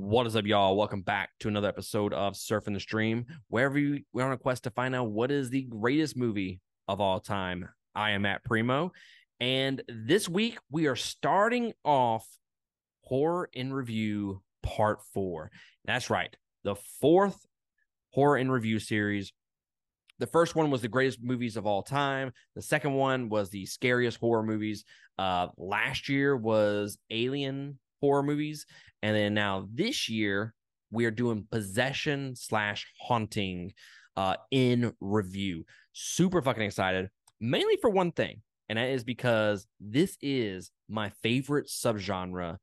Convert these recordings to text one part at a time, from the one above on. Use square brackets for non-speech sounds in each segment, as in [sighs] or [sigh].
What is up, y'all? Welcome back to another episode of Surfing the Stream. Wherever you we're on a quest to find out what is the greatest movie of all time. I am Matt Primo, and this week we are starting off horror in review part four. That's right, the fourth horror in review series. The first one was the greatest movies of all time. The second one was the scariest horror movies. Uh, last year was Alien horror movies, and then now this year we are doing possession slash haunting uh, in review. Super fucking excited, mainly for one thing, and that is because this is my favorite subgenre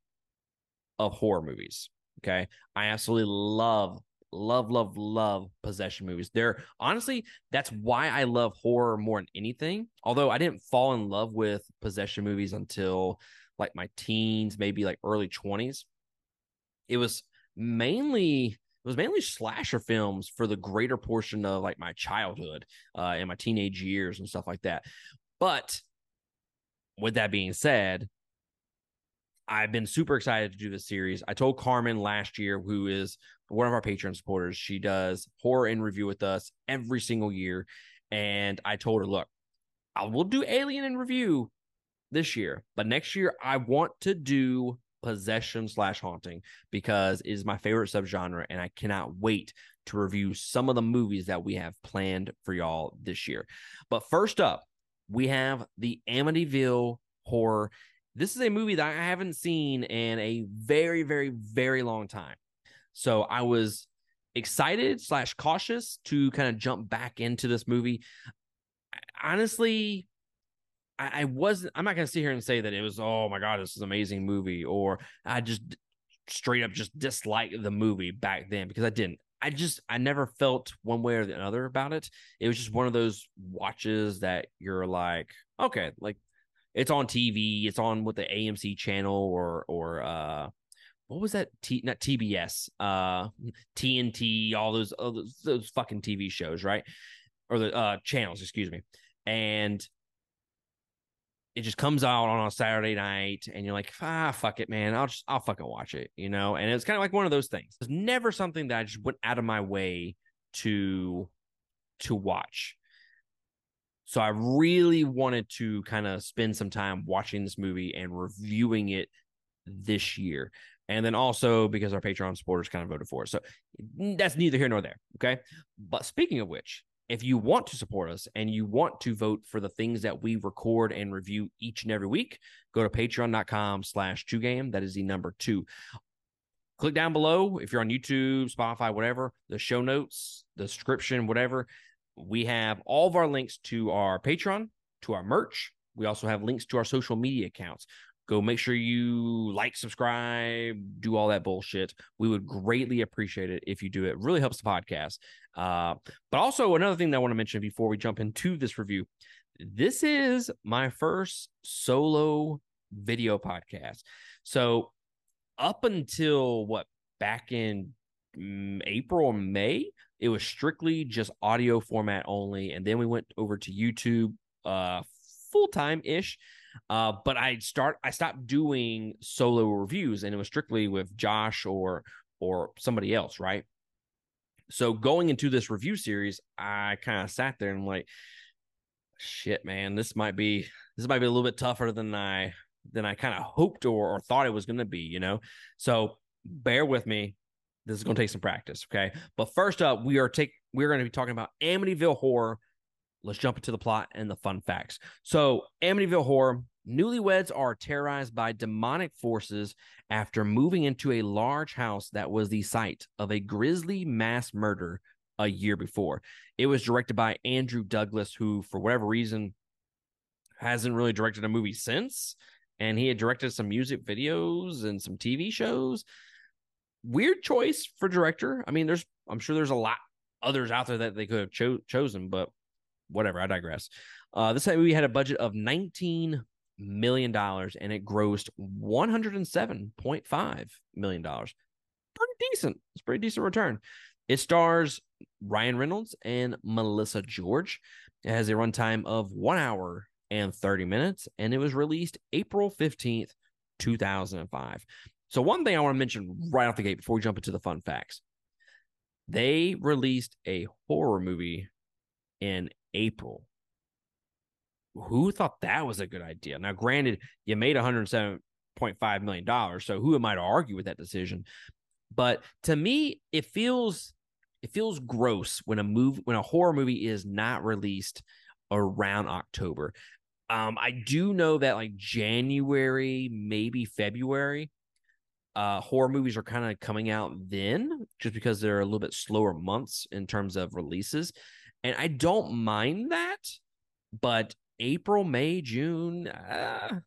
of horror movies. Okay. I absolutely love, love, love, love possession movies. They're honestly, that's why I love horror more than anything. Although I didn't fall in love with possession movies until like my teens, maybe like early 20s. It was mainly it was mainly slasher films for the greater portion of like my childhood uh, and my teenage years and stuff like that. But with that being said, I've been super excited to do this series. I told Carmen last year, who is one of our Patreon supporters, she does horror in review with us every single year. And I told her, look, I will do Alien in review this year, but next year I want to do possession slash haunting because it is my favorite subgenre, and I cannot wait to review some of the movies that we have planned for y'all this year. But first up, we have the Amityville Horror this is a movie that I haven't seen in a very, very, very long time. So I was excited slash cautious to kind of jump back into this movie. Honestly, I, I wasn't. I'm not going to sit here and say that it was. Oh my god, this is an amazing movie, or I just straight up just dislike the movie back then because I didn't. I just I never felt one way or the other about it. It was just one of those watches that you're like, okay, like it's on TV. It's on with the AMC channel or or uh what was that T not TBS uh TNT all those, all those those fucking TV shows right or the uh channels excuse me and it just comes out on a Saturday night and you're like ah fuck it man I'll just I'll fucking watch it you know and it's kind of like one of those things it's never something that I just went out of my way to to watch so I really wanted to kind of spend some time watching this movie and reviewing it this year. And then also because our Patreon supporters kind of voted for it. So that's neither here nor there. Okay. But speaking of which, if you want to support us and you want to vote for the things that we record and review each and every week, go to patreon.com slash two game. That is the number two. Click down below if you're on YouTube, Spotify, whatever, the show notes, the description, whatever we have all of our links to our Patreon, to our merch. We also have links to our social media accounts. Go make sure you like, subscribe, do all that bullshit. We would greatly appreciate it if you do it. really helps the podcast. Uh, but also, another thing that I want to mention before we jump into this review this is my first solo video podcast. So, up until what back in mm, April or May, it was strictly just audio format only, and then we went over to YouTube uh full time ish. Uh, but I start I stopped doing solo reviews, and it was strictly with Josh or or somebody else, right? So going into this review series, I kind of sat there and I'm like, shit, man, this might be this might be a little bit tougher than I than I kind of hoped or, or thought it was going to be, you know. So bear with me. This is going to take some practice, okay? But first up, we are take we're going to be talking about Amityville Horror. Let's jump into the plot and the fun facts. So, Amityville Horror, newlyweds are terrorized by demonic forces after moving into a large house that was the site of a grisly mass murder a year before. It was directed by Andrew Douglas, who, for whatever reason, hasn't really directed a movie since. And he had directed some music videos and some TV shows weird choice for director. I mean, there's I'm sure there's a lot others out there that they could have cho- chosen, but whatever. I digress. Uh, this movie had a budget of 19 million dollars and it grossed 107.5 million dollars. Pretty decent. It's pretty decent return. It stars Ryan Reynolds and Melissa George. It has a runtime of one hour and 30 minutes, and it was released April 15th, 2005. So, one thing I want to mention right off the gate before we jump into the fun facts they released a horror movie in April. Who thought that was a good idea? Now, granted, you made $107.5 million. So, who am I to argue with that decision? But to me, it feels it feels gross when a movie when a horror movie is not released around October. Um, I do know that like January, maybe February, uh, horror movies are kind of coming out then, just because they're a little bit slower months in terms of releases, and I don't mind that. But April, May, June, uh,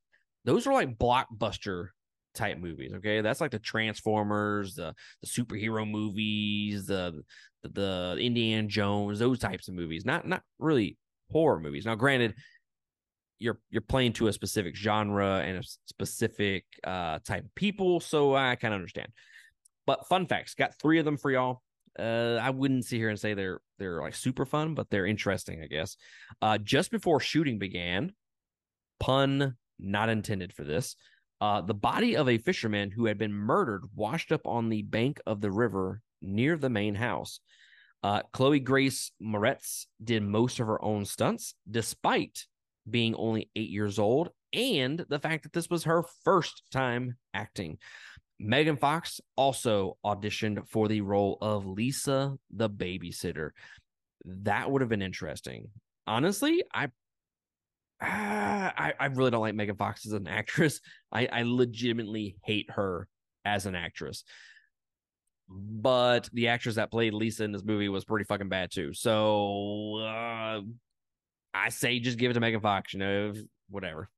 those are like blockbuster type movies. Okay, that's like the Transformers, the the superhero movies, the the, the Indiana Jones, those types of movies. Not not really horror movies. Now, granted, you're you're playing to a specific genre and a specific uh, type of people, so I kind of understand. But fun facts, got three of them for y'all. Uh, I wouldn't sit here and say they're they're like super fun, but they're interesting, I guess. Uh, just before shooting began, pun not intended for this. Uh, the body of a fisherman who had been murdered washed up on the bank of the river near the main house. Uh, Chloe Grace Moretz did most of her own stunts, despite being only eight years old, and the fact that this was her first time acting. Megan Fox also auditioned for the role of Lisa the babysitter. That would have been interesting. Honestly, I [sighs] I, I really don't like Megan Fox as an actress. I, I legitimately hate her as an actress but the actress that played Lisa in this movie was pretty fucking bad too. So uh, I say just give it to Megan Fox, you know, whatever.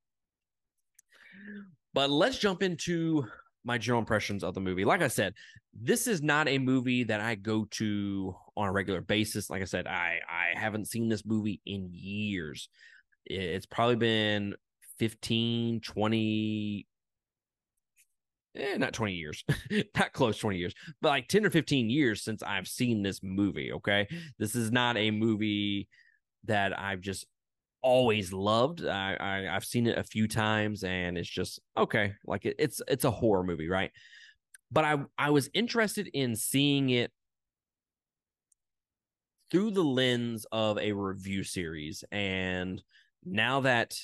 But let's jump into my general impressions of the movie. Like I said, this is not a movie that I go to on a regular basis. Like I said, I I haven't seen this movie in years. It's probably been 15, 20 eh, not 20 years, [laughs] not close 20 years, but like 10 or 15 years since I've seen this movie. Okay. This is not a movie that I've just always loved. I, I have seen it a few times and it's just okay. Like it, it's it's a horror movie, right? But I I was interested in seeing it through the lens of a review series and now that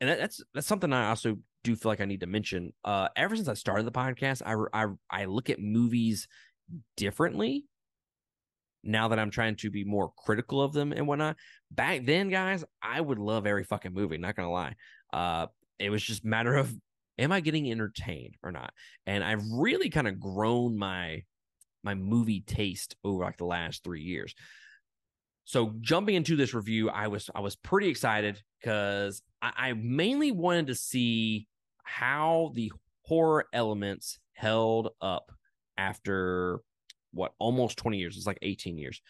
and that, that's that's something I also do feel like I need to mention. Uh, ever since I started the podcast, I I I look at movies differently now that I'm trying to be more critical of them and whatnot. Back then, guys, I would love every fucking movie. Not gonna lie. Uh, it was just matter of am I getting entertained or not? And I've really kind of grown my my movie taste over like the last three years. So jumping into this review, I was I was pretty excited because I, I mainly wanted to see how the horror elements held up after what almost 20 years it's like 18 years.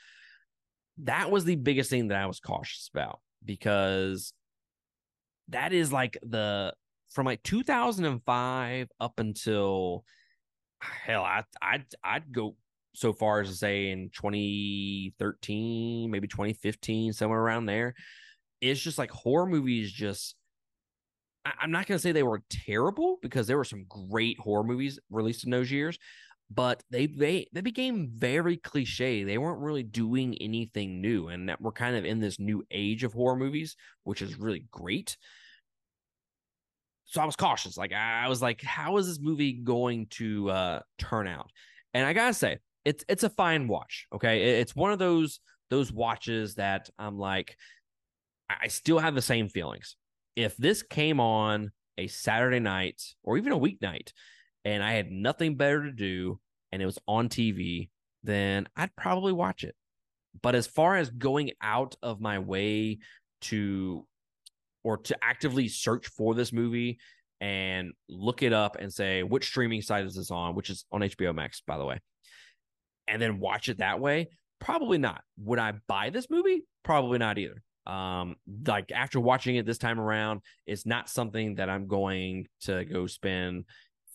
That was the biggest thing that i was cautious about because that is like the from like 2005 up until hell i i i'd go so far as to say in 2013 maybe 2015 somewhere around there. It's just like horror movies just I'm not going to say they were terrible because there were some great horror movies released in those years, but they they they became very cliche. They weren't really doing anything new, and we're kind of in this new age of horror movies, which is really great. So I was cautious. Like I was like, how is this movie going to uh, turn out? And I gotta say, it's it's a fine watch. Okay, it's one of those those watches that I'm like, I still have the same feelings if this came on a Saturday night or even a weeknight and I had nothing better to do and it was on TV, then I'd probably watch it. But as far as going out of my way to or to actively search for this movie and look it up and say which streaming site is this on, which is on HBO Max, by the way, and then watch it that way, probably not. Would I buy this movie? Probably not either um like after watching it this time around it's not something that i'm going to go spend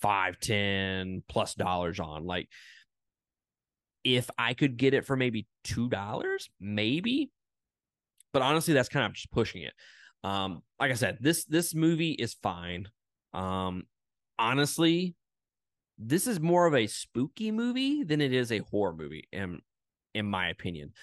five ten plus dollars on like if i could get it for maybe two dollars maybe but honestly that's kind of just pushing it um like i said this this movie is fine um honestly this is more of a spooky movie than it is a horror movie, in in my opinion.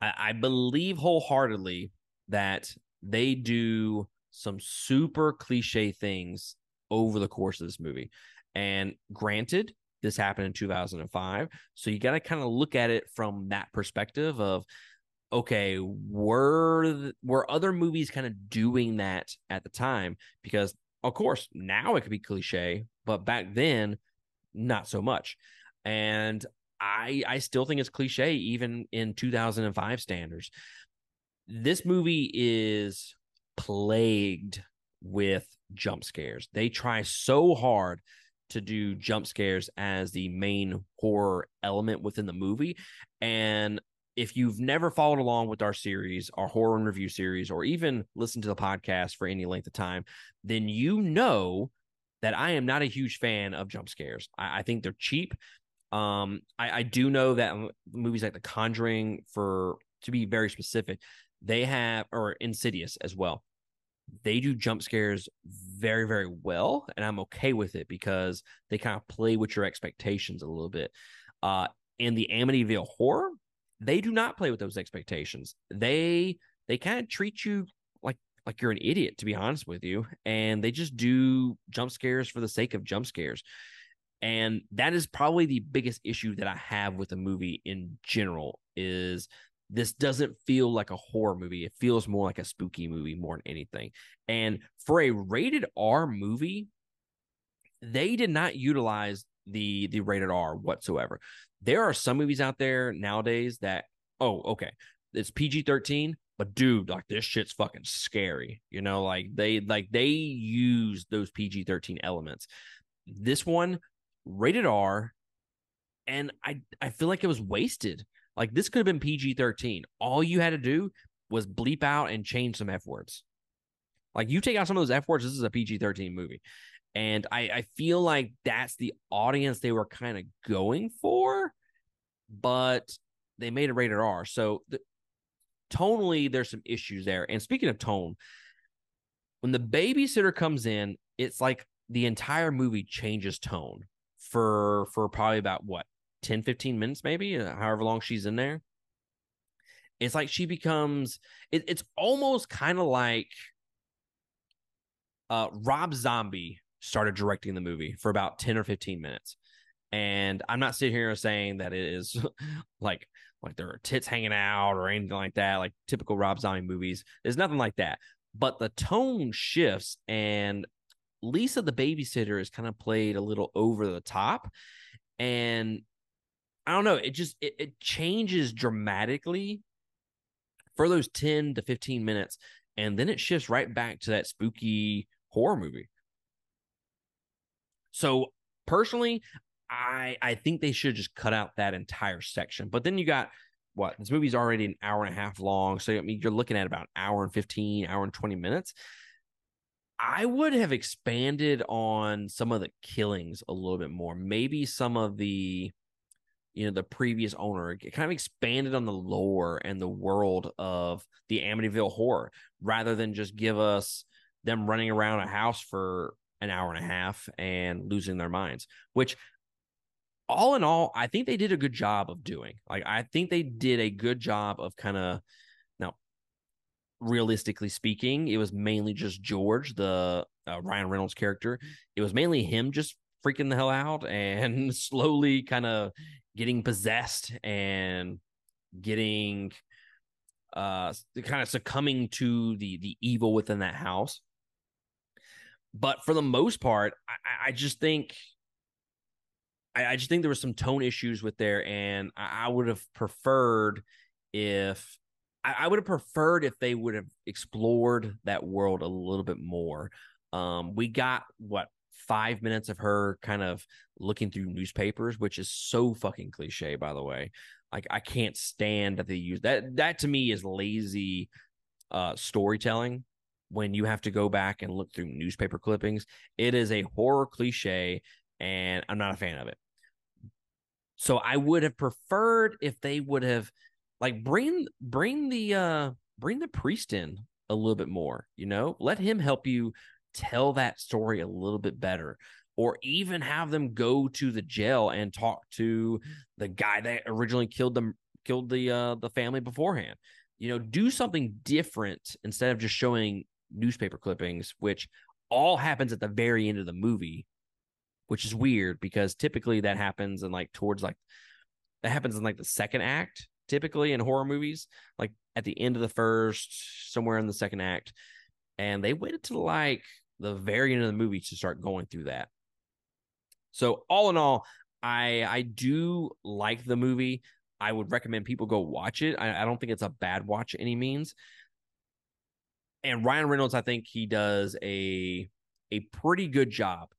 I, I believe wholeheartedly that they do some super cliche things over the course of this movie. And granted, this happened in 2005. So you got to kind of look at it from that perspective of okay, were were other movies kind of doing that at the time because of course, now it could be cliche, but back then not so much. And I I still think it's cliche even in 2005 standards. This movie is plagued with jump scares. They try so hard to do jump scares as the main horror element within the movie. And if you've never followed along with our series, our horror and review series, or even listened to the podcast for any length of time, then you know that I am not a huge fan of jump scares. I, I think they're cheap. Um, I, I do know that movies like The Conjuring, for to be very specific, they have or Insidious as well they do jump scares very very well and i'm okay with it because they kind of play with your expectations a little bit. Uh in the amityville horror they do not play with those expectations. They they kind of treat you like like you're an idiot to be honest with you and they just do jump scares for the sake of jump scares. And that is probably the biggest issue that i have with the movie in general is this doesn't feel like a horror movie. It feels more like a spooky movie more than anything. And for a rated R movie, they did not utilize the the rated R whatsoever. There are some movies out there nowadays that oh okay, it's PG-13, but dude, like this shit's fucking scary. You know, like they like they use those PG-13 elements. This one rated R and I I feel like it was wasted like this could have been PG 13. All you had to do was bleep out and change some F words. Like you take out some of those F words, this is a PG 13 movie. And I, I feel like that's the audience they were kind of going for, but they made it rated R. So the, tonally, there's some issues there. And speaking of tone, when the babysitter comes in, it's like the entire movie changes tone for for probably about what 10, 15 minutes, maybe, uh, however long she's in there. It's like she becomes, it, it's almost kind of like uh, Rob Zombie started directing the movie for about 10 or 15 minutes. And I'm not sitting here saying that it is [laughs] like like there are tits hanging out or anything like that, like typical Rob Zombie movies. There's nothing like that. But the tone shifts and Lisa the babysitter is kind of played a little over the top. And I don't know. It just it, it changes dramatically for those 10 to 15 minutes. And then it shifts right back to that spooky horror movie. So personally, I I think they should just cut out that entire section. But then you got what this movie's already an hour and a half long. So I mean you're looking at about an hour and 15, hour and 20 minutes. I would have expanded on some of the killings a little bit more. Maybe some of the you know the previous owner it kind of expanded on the lore and the world of the amityville horror rather than just give us them running around a house for an hour and a half and losing their minds which all in all i think they did a good job of doing. Like i think they did a good job of kind of now realistically speaking it was mainly just george the uh, ryan reynolds character. It was mainly him just freaking the hell out and [laughs] slowly kind of getting possessed and getting uh kind of succumbing to the the evil within that house. But for the most part i, I just think I, I, just think there was some tone issues with there and i, I would have preferred if I would have preferred if they would have explored that world a little bit more. Um we got what five minutes of her kind of looking through newspapers, which is so fucking cliche, by the way. Like I can't stand that they use that. That to me is lazy uh, storytelling. When you have to go back and look through newspaper clippings, it is a horror cliche, and I'm not a fan of it. So I would have preferred if they would have like bring bring the uh bring the priest in a little bit more, you know, let him help you tell that story a little bit better. or even have them go to the jail and talk to the guy that originally killed them killed the uh the family beforehand you know do something different instead of just showing newspaper clippings which all happens at the very end of the movie which is weird because typically that happens in like towards like that happens in like the second act typically in horror movies like at the end of the first somewhere in the second act and they waited to like the very end of the movie to start going through that so all in all i i do like the movie i would recommend people go watch it i, I don't think it's a bad watch any means and ryan reynolds i think he does a a pretty good job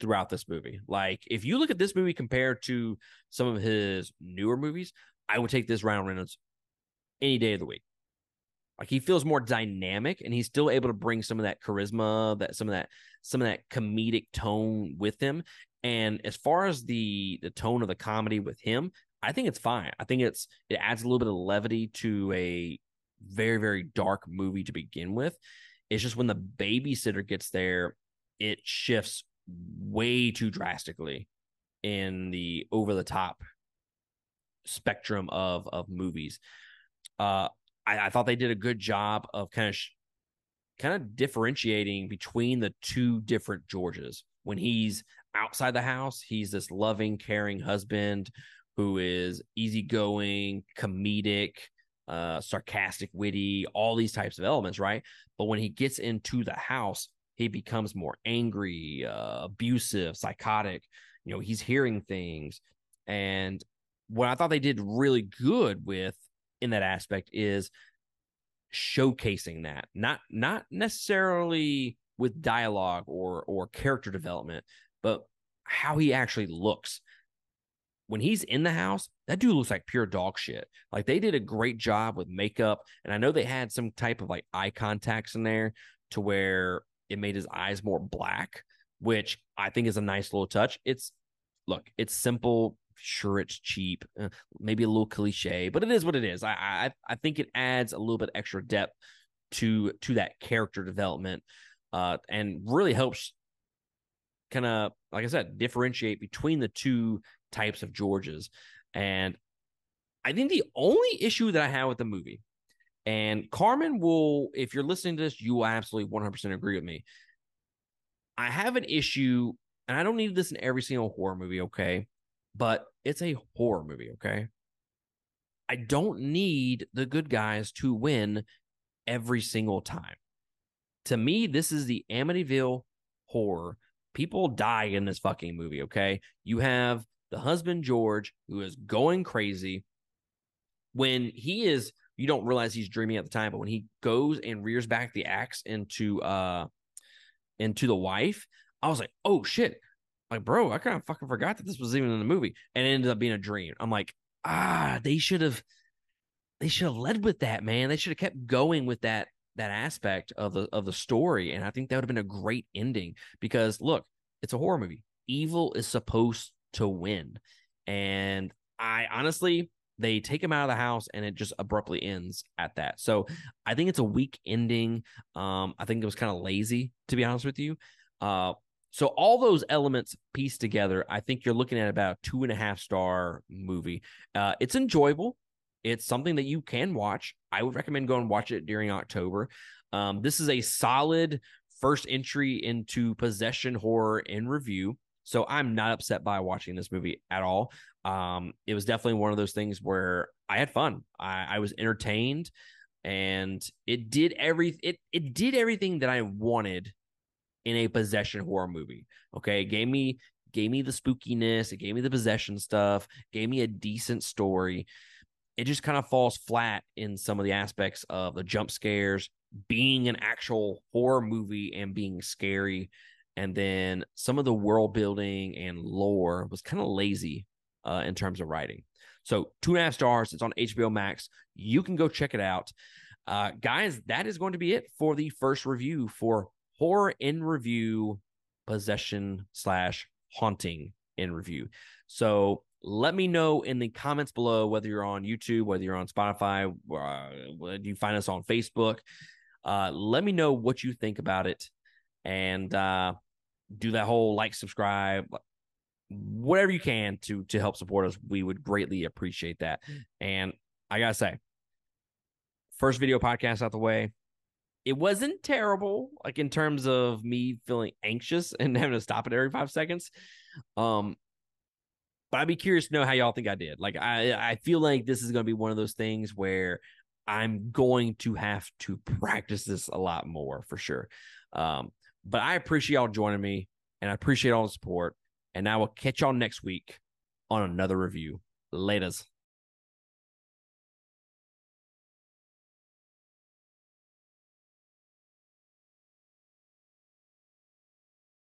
throughout this movie. Like if you look at this movie compared to some of his newer movies, I would take this Ryan Reynolds any day of the week. Like he feels more dynamic and he's still able to bring some of that charisma, that some of that some of that comedic tone with him. And as far as the the tone of the comedy with him, I think it's fine. I think it's it adds a little bit of levity to a very very dark movie to begin with. It's just when the babysitter gets there, it shifts way too drastically in the over the top spectrum of of movies. Uh, I, I, thought they did a good job of kind of sh- kind of differentiating between the two different Georges. When he's outside the house, he's this loving, caring husband who is easygoing, comedic, uh, sarcastic, witty, all these types of elements, right? But when he gets into the house, he becomes more angry, uh, abusive, psychotic. You know, he's hearing things. And what I thought they did really good with in that aspect is showcasing that, not not necessarily with dialogue or or character development, but how he actually looks. When he's in the house, that dude looks like pure dog shit. Like they did a great job with makeup, and I know they had some type of like eye contacts in there to where it made his eyes more black, which I think is a nice little touch. It's look, it's simple. Sure, it's cheap, uh, maybe a little cliche, but it is what it is. I, I I think it adds a little bit extra depth to to that character development, uh, and really helps kind of like I said differentiate between the two types of Georges. And I think the only issue that I have with the movie and Carmen will, if you're listening to this, you will absolutely 100% agree with me. I have an issue, and I don't need this in every single horror movie, okay? But it's a horror movie, okay? I don't need the good guys to win every single time. To me, this is the Amityville horror. People die in this fucking movie, okay? You have the husband, George, who is going crazy. When he is you don't realize he's dreaming at the time, but when he goes and rears back the axe into uh into the wife, I was like, oh shit. Like, bro, I kind of fucking forgot that this was even in the movie. And it ended up being a dream. I'm like, ah, they should have they should have led with that, man. They should have kept going with that that aspect of the of the story. And I think that would have been a great ending because look, it's a horror movie. Evil is supposed to win. And I honestly they take him out of the house and it just abruptly ends at that. So I think it's a weak ending. Um, I think it was kind of lazy, to be honest with you. Uh, so all those elements pieced together, I think you're looking at about two and a half star movie. Uh, it's enjoyable. It's something that you can watch. I would recommend going and watch it during October. Um, this is a solid first entry into possession horror in review. So I'm not upset by watching this movie at all. Um, it was definitely one of those things where I had fun. I, I was entertained, and it did every it it did everything that I wanted in a possession horror movie. Okay, it gave me gave me the spookiness, it gave me the possession stuff, gave me a decent story. It just kind of falls flat in some of the aspects of the jump scares, being an actual horror movie and being scary and then some of the world building and lore was kind of lazy uh, in terms of writing. So two and a half stars. It's on HBO Max. You can go check it out, uh, guys. That is going to be it for the first review for horror in review, possession slash haunting in review. So let me know in the comments below whether you're on YouTube, whether you're on Spotify, uh, you find us on Facebook. Uh, let me know what you think about it. And uh, do that whole like, subscribe, whatever you can to to help support us. We would greatly appreciate that. And I gotta say, first video podcast out the way. It wasn't terrible, like in terms of me feeling anxious [laughs] and having to stop it every five seconds. Um, but I'd be curious to know how y'all think I did. Like I I feel like this is gonna be one of those things where I'm going to have to practice this a lot more for sure. Um, but I appreciate y'all joining me and I appreciate all the support. And I will catch y'all next week on another review. Laters.